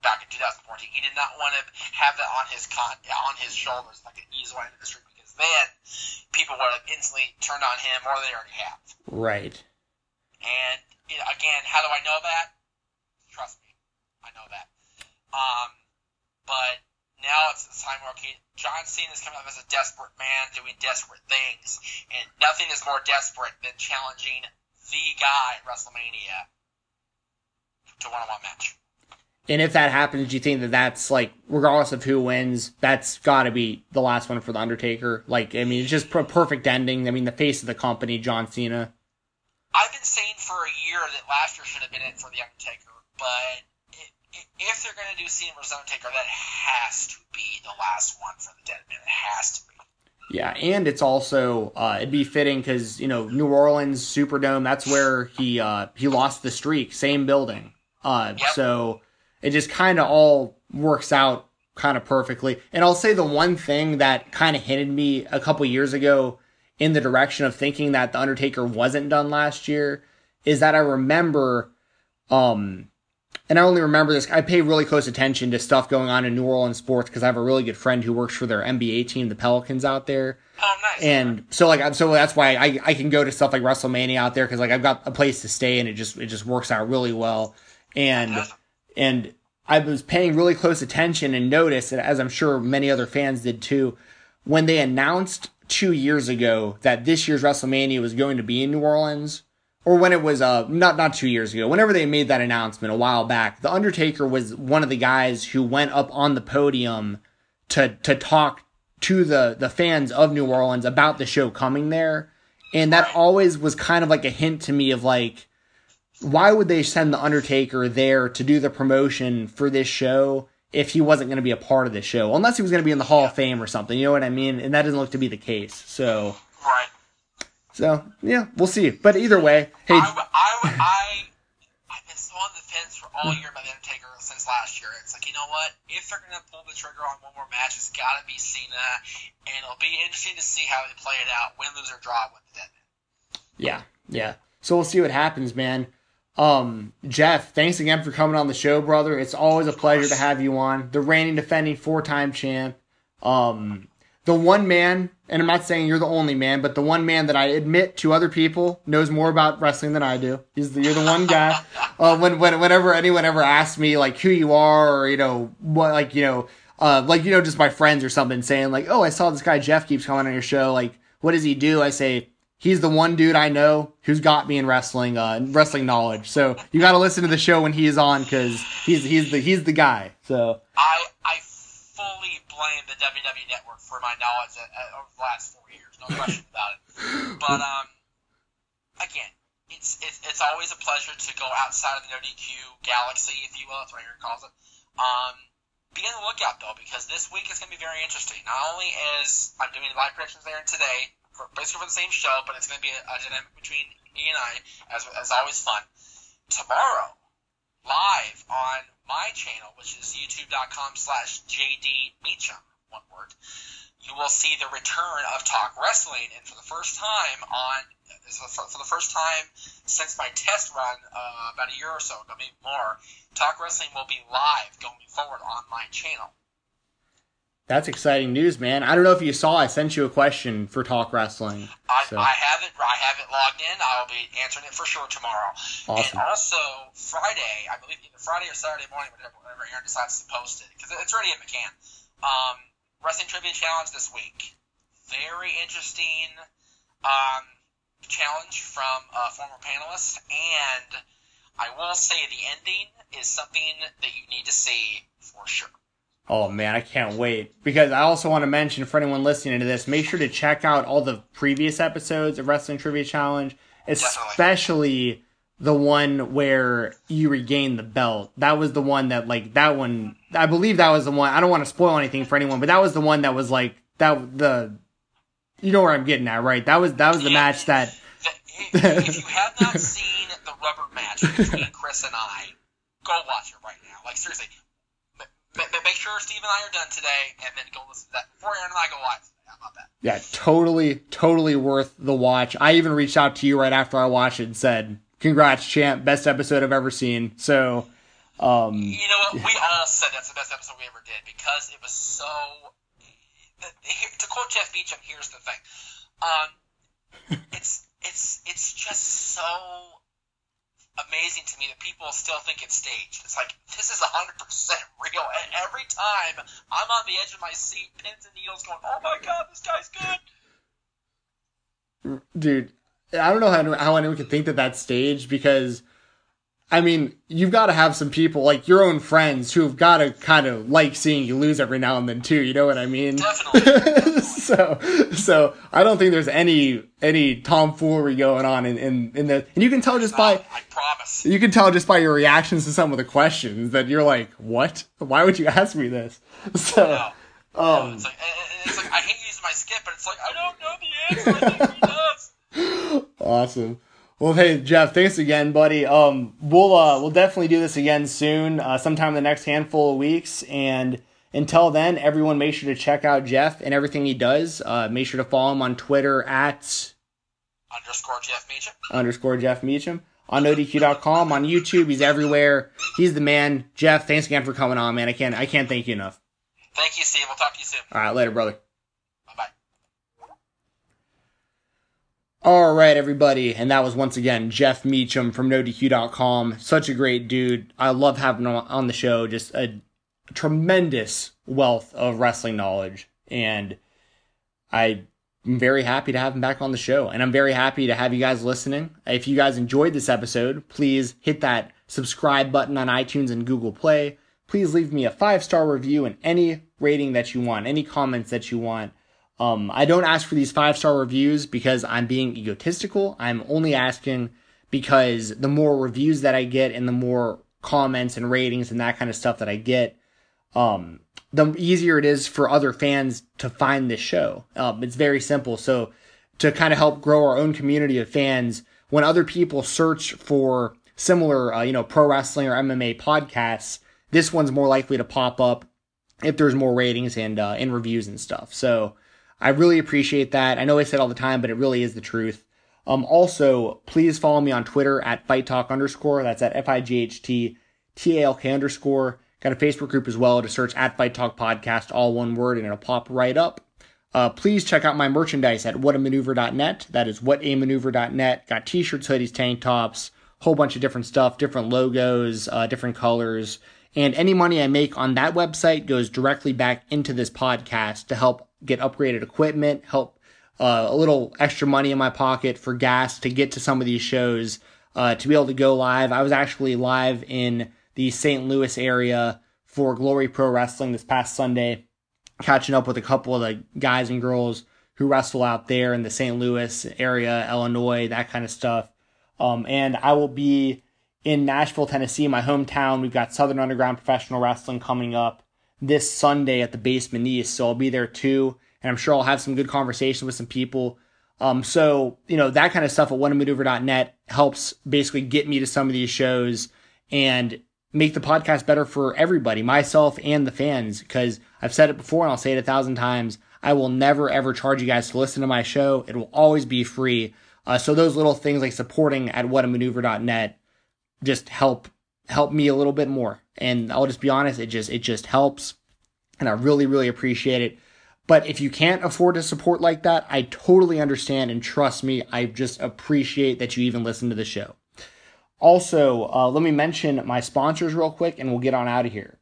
back in 2014. He did not want to have that on his con on his shoulders like an easy way into the street because then people would have instantly turned on him more than they already have. Right. And you know, again, how do I know that? Trust me, I know that. Um, but now it's the time where okay, John Cena's coming up as a desperate man doing desperate things, and nothing is more desperate than challenging the guy at WrestleMania to one-on-one match. And if that happens, do you think that that's like, regardless of who wins, that's got to be the last one for the Undertaker? Like, I mean, it's just a perfect ending. I mean, the face of the company, John Cena. I've been saying for a year that last year should have been it for the Undertaker, but if they're going to do Cena versus Undertaker, that has to be the last one for the Dead Man. It has to be. Yeah, and it's also uh, it'd be fitting because you know New Orleans Superdome. That's where he uh, he lost the streak. Same building. Uh, Yep. So it just kind of all works out kind of perfectly. And I'll say the one thing that kind of hinted me a couple years ago in the direction of thinking that the Undertaker wasn't done last year is that I remember, um, and I only remember this. I pay really close attention to stuff going on in New Orleans sports because I have a really good friend who works for their NBA team, the Pelicans, out there. Oh, nice. And so like so that's why I, I can go to stuff like WrestleMania out there because like I've got a place to stay and it just it just works out really well. And Fantastic. And I was paying really close attention and noticed, as I'm sure many other fans did too, when they announced two years ago that this year's WrestleMania was going to be in New Orleans, or when it was uh not not two years ago, whenever they made that announcement a while back, the Undertaker was one of the guys who went up on the podium to to talk to the the fans of New Orleans about the show coming there, and that always was kind of like a hint to me of like why would they send the Undertaker there to do the promotion for this show if he wasn't going to be a part of the show? Unless he was going to be in the Hall of Fame or something. You know what I mean? And that doesn't look to be the case. So, right. so yeah, we'll see. But either way, hey, I, I, I, I've been so on the fence for all year about the Undertaker since last year. It's like, you know what? If they're going to pull the trigger on one more match, it's got to be Cena, and it'll be interesting to see how they play it out, win, lose, or draw with the Dead Man. yeah, yeah. So we'll see what happens, man. Um, Jeff, thanks again for coming on the show, brother. It's always a pleasure to have you on. The reigning, defending, four-time champ. Um, the one man, and I'm not saying you're the only man, but the one man that I admit to other people knows more about wrestling than I do. He's the, you're the one guy. uh, when, when whenever anyone ever asks me like who you are, or you know what, like you know, uh, like you know, just my friends or something saying like, oh, I saw this guy Jeff keeps coming on your show. Like, what does he do? I say he's the one dude I know who's got me in wrestling, uh, wrestling knowledge. So you got to listen to the show when he's on because he's he's the he's the guy. So I I fully blame the WWE Network for my knowledge at, at, over the last four years. No question about it. But um, again, it's, it's it's always a pleasure to go outside of the no DQ galaxy, if you will. That's what Aaron calls it. Um, be on the lookout though, because this week is going to be very interesting. Not only is I'm doing live predictions there today, for, basically for the same show, but it's going to be a, a dynamic between E and I, as as always fun. Tomorrow, live on my channel, which is youtube.com slash JD Meacham, one word, you will see the return of Talk Wrestling. And for the first time on, for the first time since my test run uh, about a year or so ago, maybe more, Talk Wrestling will be live going forward on my channel. That's exciting news, man. I don't know if you saw. I sent you a question for Talk Wrestling. I, so. I have it. I have it logged in. I'll be answering it for sure tomorrow. Awesome. And also Friday, I believe either Friday or Saturday morning, whenever, whenever Aaron decides to post it, because it's already in McCann. Um, Wrestling Trivia Challenge this week. Very interesting um, challenge from a former panelist, and I will say the ending is something that you need to see for sure. Oh man, I can't wait. Because I also want to mention for anyone listening to this, make sure to check out all the previous episodes of Wrestling Trivia Challenge, especially the one where you regain the belt. That was the one that like that one I believe that was the one. I don't want to spoil anything for anyone, but that was the one that was like that the you know where I'm getting at, right? That was that was the yeah, match that if you have not seen the rubber match between Chris and I, go watch it right now. Like seriously, make sure Steve and I are done today, and then go listen to that before Aaron and I go live. How about that? Yeah, totally, totally worth the watch. I even reached out to you right after I watched it and said, "Congrats, champ! Best episode I've ever seen." So, um, you know what? We all said that's the best episode we ever did because it was so. To quote Jeff Meacham, here's the thing. Um, it's it's it's just so amazing to me that people still think it's staged. It's like this is hundred percent real. And every time I'm on the edge of my seat, pins and needles, going, "Oh my god, this guy's good." Dude, I don't know how how anyone can think that that's staged because I mean, you've got to have some people like your own friends who've got to kind of like seeing you lose every now and then too. You know what I mean? Definitely. so, so I don't think there's any any tomfoolery going on in in, in the, and you can tell just by I promise you can tell just by your reactions to some of the questions that you're like, what? Why would you ask me this? So, no. um, no, it's, like, it's like I hate using my skip, but it's like I don't know the answer. I think he does. Awesome. Well, hey Jeff, thanks again, buddy. Um, we'll uh, we'll definitely do this again soon, uh, sometime in the next handful of weeks. And until then, everyone, make sure to check out Jeff and everything he does. Uh, make sure to follow him on Twitter at underscore Jeff Meacham. Underscore Jeff Meacham on NoDQ.com on YouTube. He's everywhere. He's the man. Jeff, thanks again for coming on, man. I can't I can't thank you enough. Thank you, Steve. We'll talk to you soon. All right, later, brother. All right, everybody. And that was once again Jeff Meacham from NoDQ.com. Such a great dude. I love having him on the show. Just a tremendous wealth of wrestling knowledge. And I'm very happy to have him back on the show. And I'm very happy to have you guys listening. If you guys enjoyed this episode, please hit that subscribe button on iTunes and Google Play. Please leave me a five star review and any rating that you want, any comments that you want. Um, I don't ask for these five star reviews because I'm being egotistical. I'm only asking because the more reviews that I get and the more comments and ratings and that kind of stuff that I get, um, the easier it is for other fans to find this show. Um, it's very simple. So to kind of help grow our own community of fans, when other people search for similar, uh, you know, pro wrestling or MMA podcasts, this one's more likely to pop up if there's more ratings and uh, and reviews and stuff. So I really appreciate that. I know I say it all the time, but it really is the truth. Um, also, please follow me on Twitter at Fight Talk underscore. That's at F I G H T T A L K underscore. Got a Facebook group as well to search at Fight Talk Podcast, all one word, and it'll pop right up. Uh, please check out my merchandise at whatamaneuver.net. That is whatamaneuver.net. Got t-shirts, hoodies, tank tops, whole bunch of different stuff, different logos, uh, different colors. And any money I make on that website goes directly back into this podcast to help get upgraded equipment, help uh, a little extra money in my pocket for gas to get to some of these shows, uh, to be able to go live. I was actually live in the St. Louis area for Glory Pro Wrestling this past Sunday, catching up with a couple of the guys and girls who wrestle out there in the St. Louis area, Illinois, that kind of stuff. Um, and I will be in Nashville, Tennessee, my hometown. We've got Southern Underground Professional Wrestling coming up this Sunday at the Basement East, so I'll be there too, and I'm sure I'll have some good conversation with some people. Um, so you know that kind of stuff at whatamaneuver.net helps basically get me to some of these shows and make the podcast better for everybody, myself and the fans. Because I've said it before and I'll say it a thousand times. I will never ever charge you guys to listen to my show. It will always be free. Uh, so those little things like supporting at whatamaneuver.net just help help me a little bit more. And I'll just be honest, it just it just helps, and I really really appreciate it. But if you can't afford to support like that, I totally understand and trust me, I just appreciate that you even listen to the show. Also, uh, let me mention my sponsors real quick, and we'll get on out of here.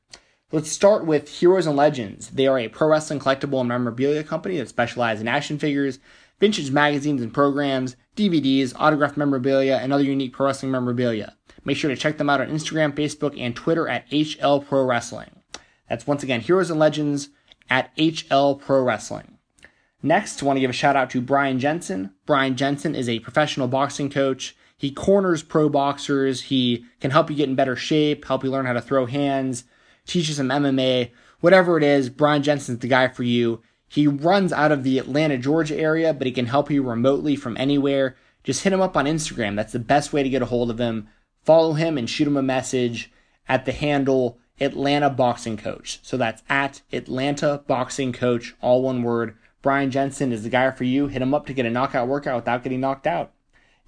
Let's start with Heroes and Legends. They are a pro wrestling collectible and memorabilia company that specializes in action figures, vintage magazines and programs, DVDs, autographed memorabilia, and other unique pro wrestling memorabilia. Make sure to check them out on Instagram, Facebook, and Twitter at HL Pro Wrestling. That's once again Heroes and Legends at HL Pro Wrestling. Next, I want to give a shout out to Brian Jensen. Brian Jensen is a professional boxing coach. He corners pro boxers. He can help you get in better shape, help you learn how to throw hands, teach you some MMA, whatever it is. Brian Jensen's the guy for you. He runs out of the Atlanta, Georgia area, but he can help you remotely from anywhere. Just hit him up on Instagram. That's the best way to get a hold of him follow him and shoot him a message at the handle Atlanta Boxing Coach. So that's at Atlanta Boxing Coach, all one word. Brian Jensen is the guy for you. Hit him up to get a knockout workout without getting knocked out.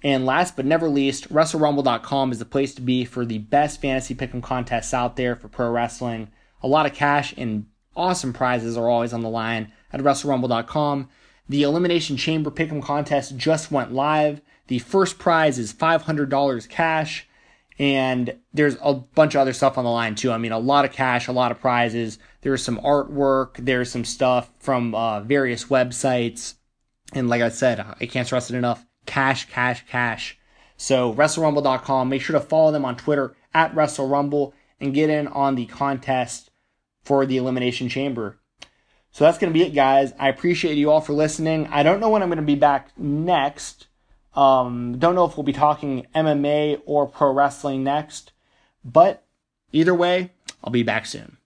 And last but never least, WrestleRumble.com is the place to be for the best fantasy pick'em contests out there for pro wrestling. A lot of cash and awesome prizes are always on the line at WrestleRumble.com. The Elimination Chamber pick'em contest just went live. The first prize is $500 cash. And there's a bunch of other stuff on the line too. I mean, a lot of cash, a lot of prizes. There's some artwork. There's some stuff from uh, various websites. And like I said, I can't stress it enough. Cash, cash, cash. So WrestleRumble.com. Make sure to follow them on Twitter at WrestleRumble and get in on the contest for the Elimination Chamber. So that's going to be it, guys. I appreciate you all for listening. I don't know when I'm going to be back next. Um, don't know if we'll be talking MMA or pro wrestling next, but either way, I'll be back soon.